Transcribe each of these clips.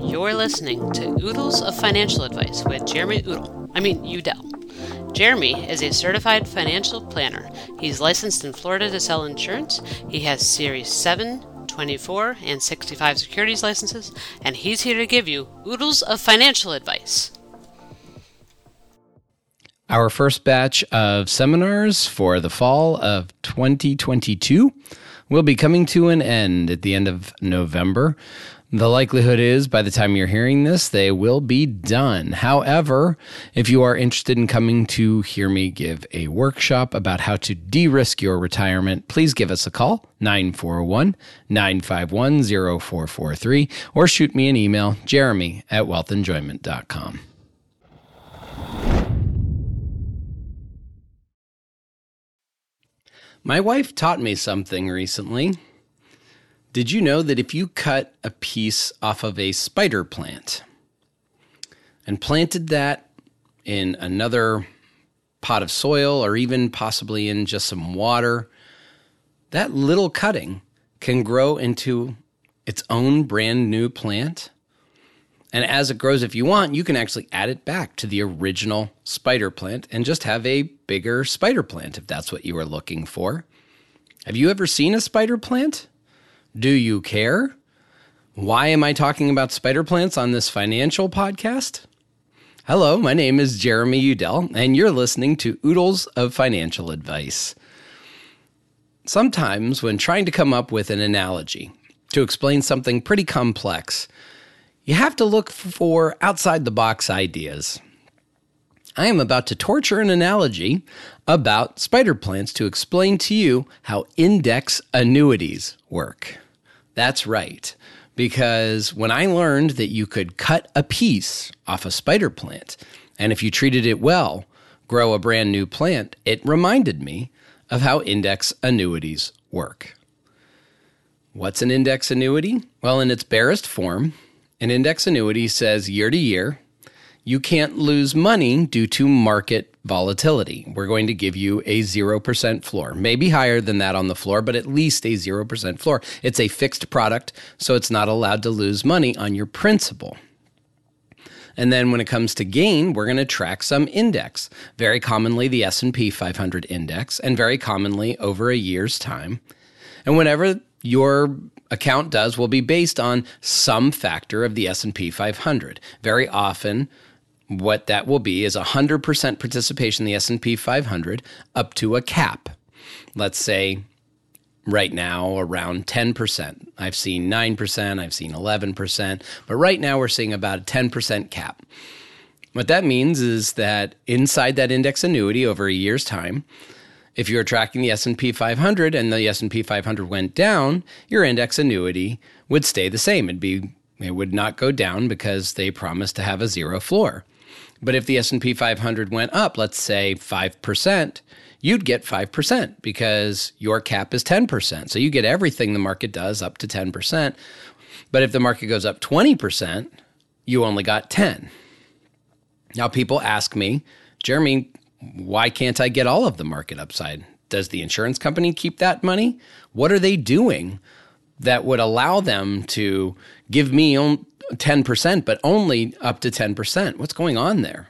You're listening to Oodles of Financial Advice with Jeremy Oodle. I mean, Udell. Jeremy is a certified financial planner. He's licensed in Florida to sell insurance. He has Series 7, 24, and 65 securities licenses, and he's here to give you oodles of financial advice. Our first batch of seminars for the fall of 2022 will be coming to an end at the end of November. The likelihood is by the time you're hearing this, they will be done. However, if you are interested in coming to hear me give a workshop about how to de risk your retirement, please give us a call, 941 951 0443, or shoot me an email, jeremy at wealthenjoyment.com. My wife taught me something recently. Did you know that if you cut a piece off of a spider plant and planted that in another pot of soil or even possibly in just some water, that little cutting can grow into its own brand new plant? And as it grows, if you want, you can actually add it back to the original spider plant and just have a bigger spider plant if that's what you are looking for. Have you ever seen a spider plant? Do you care? Why am I talking about spider plants on this financial podcast? Hello, my name is Jeremy Udell, and you're listening to Oodles of Financial Advice. Sometimes, when trying to come up with an analogy to explain something pretty complex, you have to look for outside the box ideas. I am about to torture an analogy about spider plants to explain to you how index annuities work. That's right. Because when I learned that you could cut a piece off a spider plant, and if you treated it well, grow a brand new plant, it reminded me of how index annuities work. What's an index annuity? Well, in its barest form, an index annuity says year to year, you can't lose money due to market volatility. We're going to give you a 0% floor, maybe higher than that on the floor, but at least a 0% floor. It's a fixed product, so it's not allowed to lose money on your principal. And then when it comes to gain, we're going to track some index, very commonly the S&P 500 index and very commonly over a year's time. And whenever your account does will be based on some factor of the S&P 500. Very often what that will be is 100% participation in the S&P 500 up to a cap. Let's say right now around 10%. I've seen 9%, I've seen 11%, but right now we're seeing about a 10% cap. What that means is that inside that index annuity over a year's time, if you're tracking the S&P 500 and the S&P 500 went down, your index annuity would stay the same. It'd be it would not go down because they promised to have a zero floor. But if the S&P 500 went up, let's say 5%, you'd get 5% because your cap is 10%. So you get everything the market does up to 10%. But if the market goes up 20%, you only got 10. Now people ask me, "Jeremy, why can't I get all of the market upside? Does the insurance company keep that money? What are they doing that would allow them to give me 10%, but only up to 10%. What's going on there?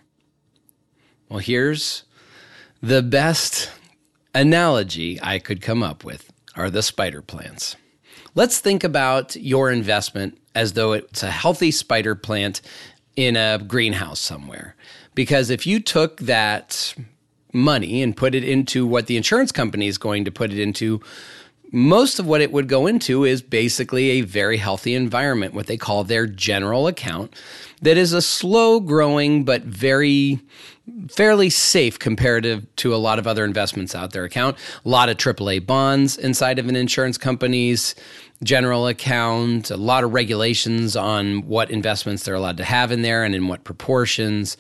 Well, here's the best analogy I could come up with are the spider plants. Let's think about your investment as though it's a healthy spider plant in a greenhouse somewhere. Because if you took that money and put it into what the insurance company is going to put it into, most of what it would go into is basically a very healthy environment, what they call their general account, that is a slow growing but very fairly safe comparative to a lot of other investments out there account. A lot of AAA bonds inside of an insurance company's general account, a lot of regulations on what investments they're allowed to have in there and in what proportions.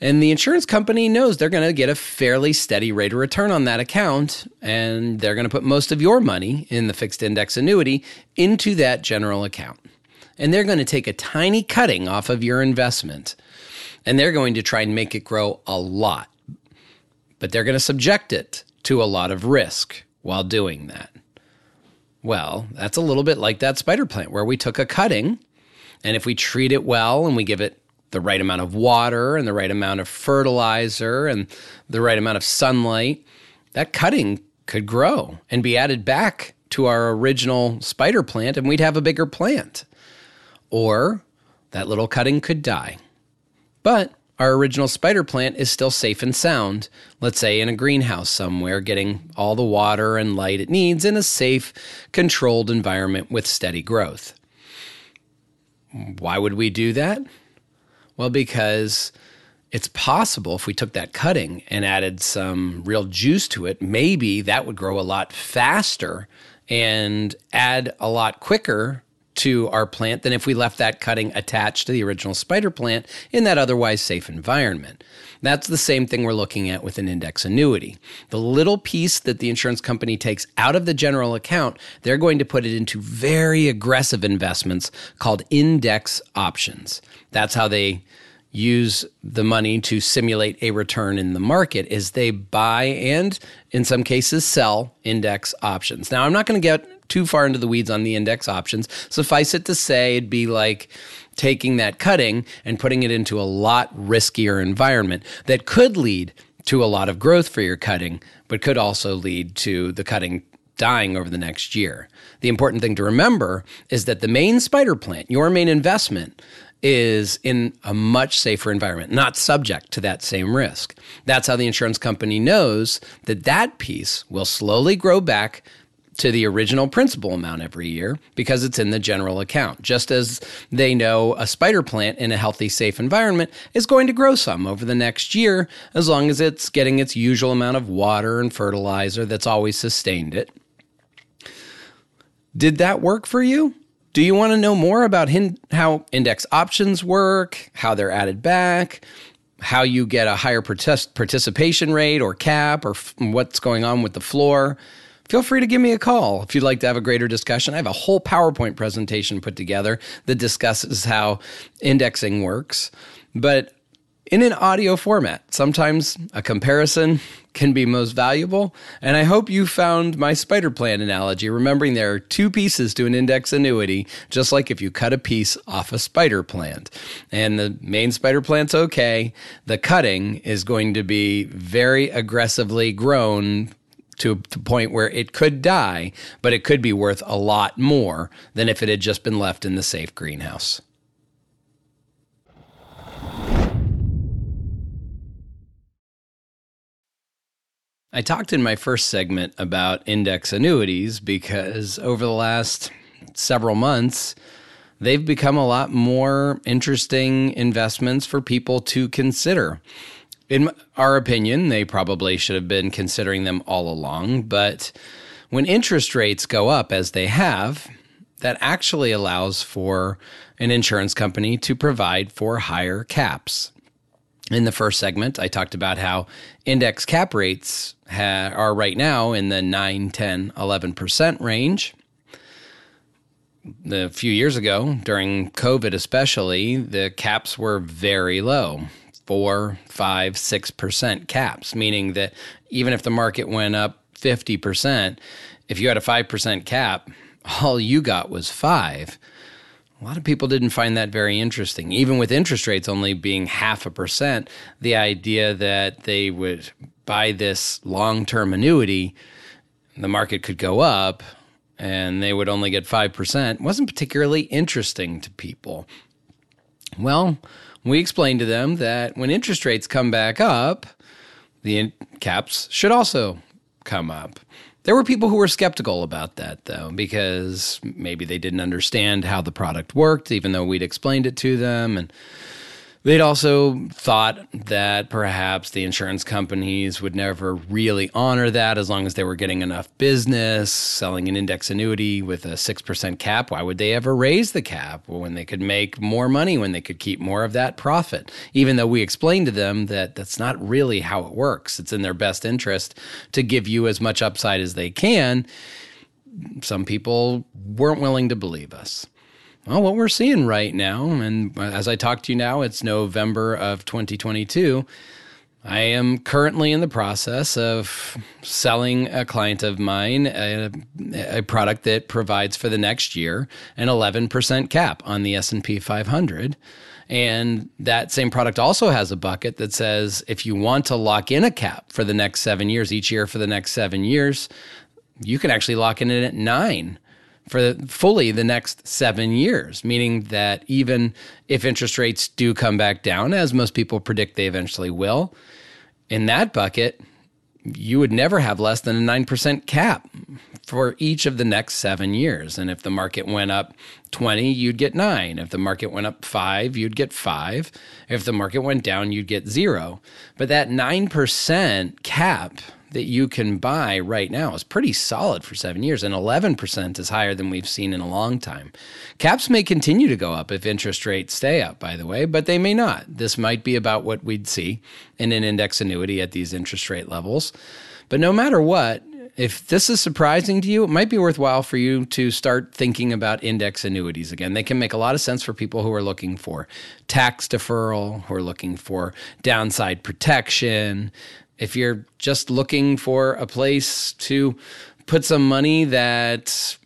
And the insurance company knows they're going to get a fairly steady rate of return on that account. And they're going to put most of your money in the fixed index annuity into that general account. And they're going to take a tiny cutting off of your investment. And they're going to try and make it grow a lot. But they're going to subject it to a lot of risk while doing that. Well, that's a little bit like that spider plant where we took a cutting And if we treat it well and we give it the right amount of water and the right amount of fertilizer and the right amount of sunlight, that cutting could grow and be added back to our original spider plant and we'd have a bigger plant. Or that little cutting could die. But our original spider plant is still safe and sound, let's say in a greenhouse somewhere, getting all the water and light it needs in a safe, controlled environment with steady growth. Why would we do that? Well, because it's possible if we took that cutting and added some real juice to it, maybe that would grow a lot faster and add a lot quicker to our plant than if we left that cutting attached to the original spider plant in that otherwise safe environment. That's the same thing we're looking at with an index annuity. The little piece that the insurance company takes out of the general account, they're going to put it into very aggressive investments called index options. That's how they use the money to simulate a return in the market is they buy and in some cases sell index options. Now I'm not going to get too far into the weeds on the index options. Suffice it to say, it'd be like taking that cutting and putting it into a lot riskier environment that could lead to a lot of growth for your cutting, but could also lead to the cutting dying over the next year. The important thing to remember is that the main spider plant, your main investment, is in a much safer environment, not subject to that same risk. That's how the insurance company knows that that piece will slowly grow back to the original principal amount every year because it's in the general account. Just as they know a spider plant in a healthy, safe environment is going to grow some over the next year as long as it's getting its usual amount of water and fertilizer that's always sustained it. Did that work for you? Do you want to know more about hin- how index options work, how they're added back, how you get a higher partic- participation rate or cap, or f- what's going on with the floor? Feel free to give me a call if you'd like to have a greater discussion. I have a whole PowerPoint presentation put together that discusses how indexing works, but in an audio format. Sometimes a comparison can be most valuable. And I hope you found my spider plant analogy, remembering there are two pieces to an index annuity, just like if you cut a piece off a spider plant. And the main spider plant's okay. The cutting is going to be very aggressively grown to the point where it could die, but it could be worth a lot more than if it had just been left in the safe greenhouse. I talked in my first segment about index annuities because over the last several months, they've become a lot more interesting investments for people to consider in our opinion, they probably should have been considering them all along. But when interest rates go up, as they have, that actually allows for an insurance company to provide for higher caps. In the first segment, I talked about how index cap rates ha- are right now in the 9, 10, 11% range. A few years ago, during COVID especially, the caps were very low four, five, six percent caps, meaning that even if the market went up 50%, if you had a 5% cap, all you got was five. A lot of people didn't find that very interesting. Even with interest rates only being half a percent, the idea that they would buy this long term annuity, the market could go up and they would only get 5% wasn't particularly interesting to people. Well, we explained to them that when interest rates come back up, the caps should also come up. There were people who were skeptical about that, though, because maybe they didn't understand how the product worked, even though we'd explained it to them. And They'd also thought that perhaps the insurance companies would never really honor that as long as they were getting enough business, selling an index annuity with a 6% cap. Why would they ever raise the cap when they could make more money, when they could keep more of that profit? Even though we explained to them that that's not really how it works, it's in their best interest to give you as much upside as they can. Some people weren't willing to believe us. Well, what we're seeing right now, and as I talk to you now, it's November of 2022. I am currently in the process of selling a client of mine a, a, product that provides for the next year an 11% cap on the S&P 500. And that same product also has a bucket that says if you want to lock in a cap for the next 7 years each year for the next 7 years, you can actually lock in it at 9 for fully the next seven years, meaning that even if interest rates do come back down, as most people predict they eventually will, in that bucket, you would never have less than a 9% cap for each of the next seven years. And if the market went up 20, you'd get nine. If the market went up five, you'd get five. If the market went down, you'd get zero. But that 9% cap that you can buy right now is pretty solid for seven years, and 11% is higher than we've seen in a long time. Caps may continue to go up if interest rates stay up, by the way, but they may not. This might be about what we'd see in an index annuity at these interest rate levels. But no matter what, if this is surprising to you, it might be worthwhile for you to start thinking about index annuities again. They can make a lot of sense for people who are looking for tax deferral, who are looking for downside protection, if you're just looking for a place to put some money that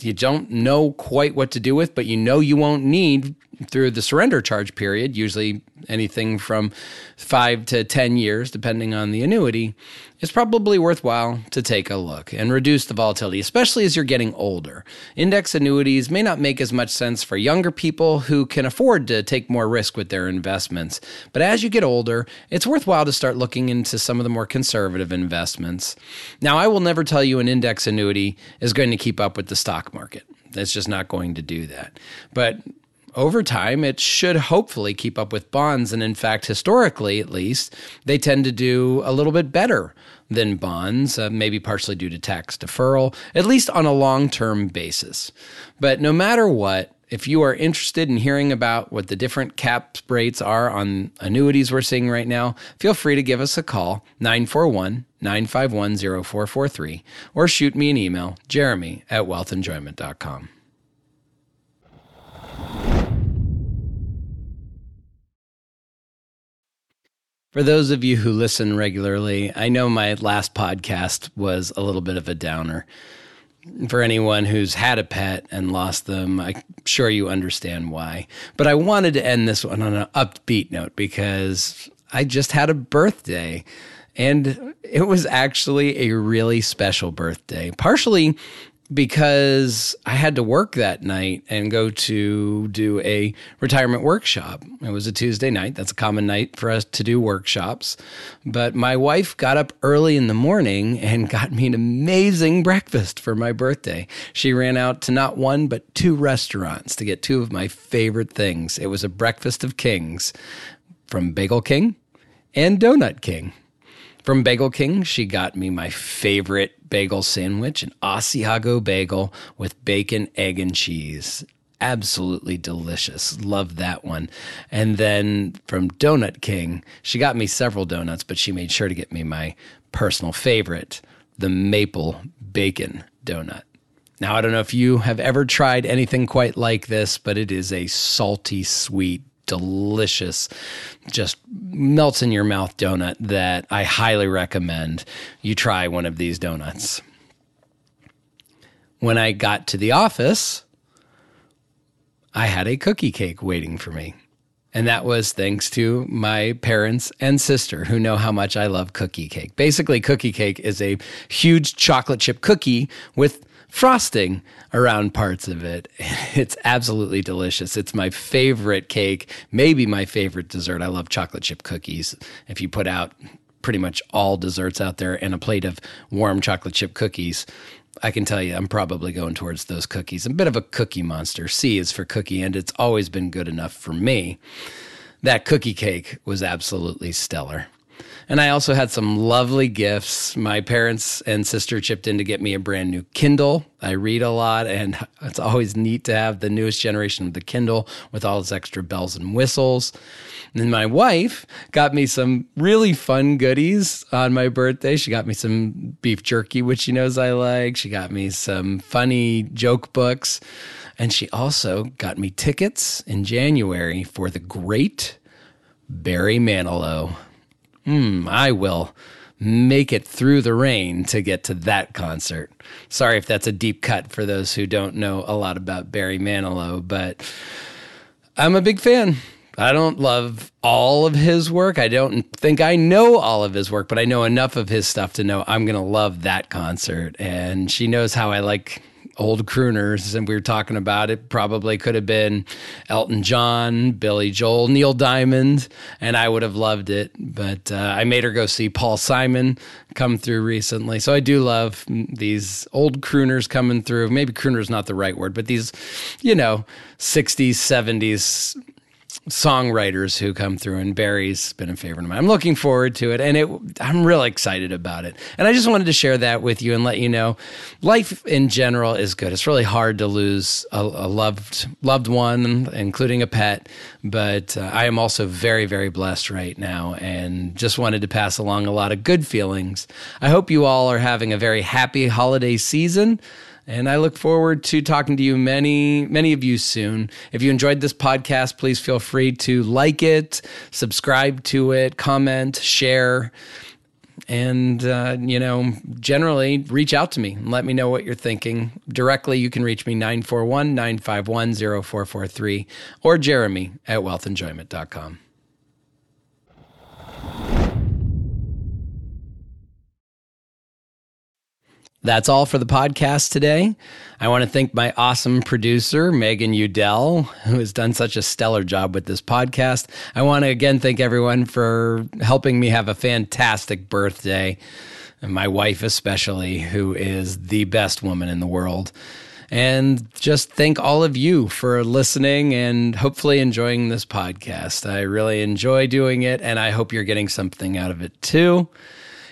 you don't know quite what to do with, but you know you won't need through the surrender charge period, usually anything from five to 10 years, depending on the annuity, it's probably worthwhile to take a look and reduce the volatility, especially as you're getting older. Index annuities may not make as much sense for younger people who can afford to take more risk with their investments. But as you get older, it's worthwhile to start looking into some of the more conservative investments. Now, I will never tell you an index annuity is going to keep up with the stock market. It's just not going to do that. But over time, it should hopefully keep up with bonds. And in fact, historically at least, they tend to do a little bit better than bonds, uh, maybe partially due to tax deferral, at least on a long term basis. But no matter what, if you are interested in hearing about what the different cap rates are on annuities we're seeing right now, feel free to give us a call, 941 951 0443, or shoot me an email, jeremy at wealthenjoyment.com. For those of you who listen regularly, I know my last podcast was a little bit of a downer. For anyone who's had a pet and lost them, I'm sure you understand why. But I wanted to end this one on an upbeat note because I just had a birthday. And it was actually a really special birthday, partially because I had to work that night and go to do a retirement workshop. It was a Tuesday night. That's a common night for us to do workshops. But my wife got up early in the morning and got me an amazing breakfast for my birthday. She ran out to not one, but two restaurants to get two of my favorite things. It was a breakfast of kings from Bagel King and Donut King. From Bagel King, she got me my favorite bagel sandwich, an Asiago bagel with bacon, egg, and cheese. Absolutely delicious. Love that one. And then from Donut King, she got me several donuts, but she made sure to get me my personal favorite, the maple bacon donut. Now, I don't know if you have ever tried anything quite like this, but it is a salty, sweet delicious, just melts in your mouth donut that I highly recommend you try one of these donuts. When I got to the office, I had a cookie cake waiting for me. And that was thanks to my parents and sister who know how much I love cookie cake. Basically, cookie cake is a huge chocolate chip cookie with frosting around parts of it. It's absolutely delicious. It's my favorite cake, maybe my favorite dessert. I love chocolate chip cookies. If you put out pretty much all desserts out there and a plate of warm chocolate chip cookies, I can tell you I'm probably going towards those cookies. I'm a bit of a cookie monster. C is for cookie, and it's always been good enough for me. That cookie cake was absolutely stellar. And I also had some lovely gifts. My parents and sister chipped in to get me a brand new Kindle. I read a lot, and it's always neat to have the newest generation of the Kindle with all its extra bells and whistles. And then my wife got me some really fun goodies on my birthday. She got me some beef jerky, which she knows I like. She got me some funny joke books. And she also got me tickets in January for the great Barry Manilow Hmm, I will make it through the rain to get to that concert. Sorry if that's a deep cut for those who don't know a lot about Barry Manilow, but I'm a big fan. I don't love all of his work. I don't think I know all of his work, but I know enough of his stuff to know I'm going to love that concert. And she knows how I like old crooners, and we were talking about it. Probably could have been Elton John, Billy Joel, Neil Diamond, and I would have loved it. But uh, I made her go see Paul Simon come through recently. So I do love these old crooners coming through. Maybe crooner is not the right word, but these, you know, 60s, 70s songwriters who come through, and Barry's been a favorite of mine. I'm looking forward to it, and it, I'm really excited about it. And I just wanted to share that with you and let you know, life in general is good. It's really hard to lose a, a loved loved one, including a pet, but uh, I am also very, very blessed right now, and just wanted to pass along a lot of good feelings. I hope you all are having a very happy holiday season. And I look forward to talking to you, many, many of you soon. If you enjoyed this podcast, please feel free to like it, subscribe to it, comment, share. And, uh, you know, generally reach out to me and let me know what you're thinking. Directly, you can reach me 941 951 0443 or jeremy at wealthenjoyment.com. That's all for the podcast today. I want to thank my awesome producer, Megan Udell, who has done such a stellar job with this podcast. I want to again thank everyone for helping me have a fantastic birthday, and my wife, especially, who is the best woman in the world. And just thank all of you for listening and hopefully enjoying this podcast. I really enjoy doing it, and I hope you're getting something out of it too.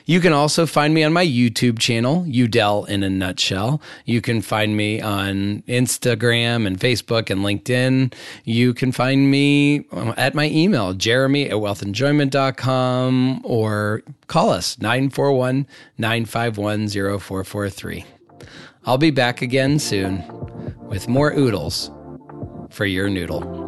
You can also find me on my YouTube channel, Udell in a Nutshell. You can find me on Instagram and Facebook and LinkedIn. You can find me um, at my email, jeremy at wealthenjoyment.com, or call us 941 951 0443. I'll be back again soon with more oodles for your noodle.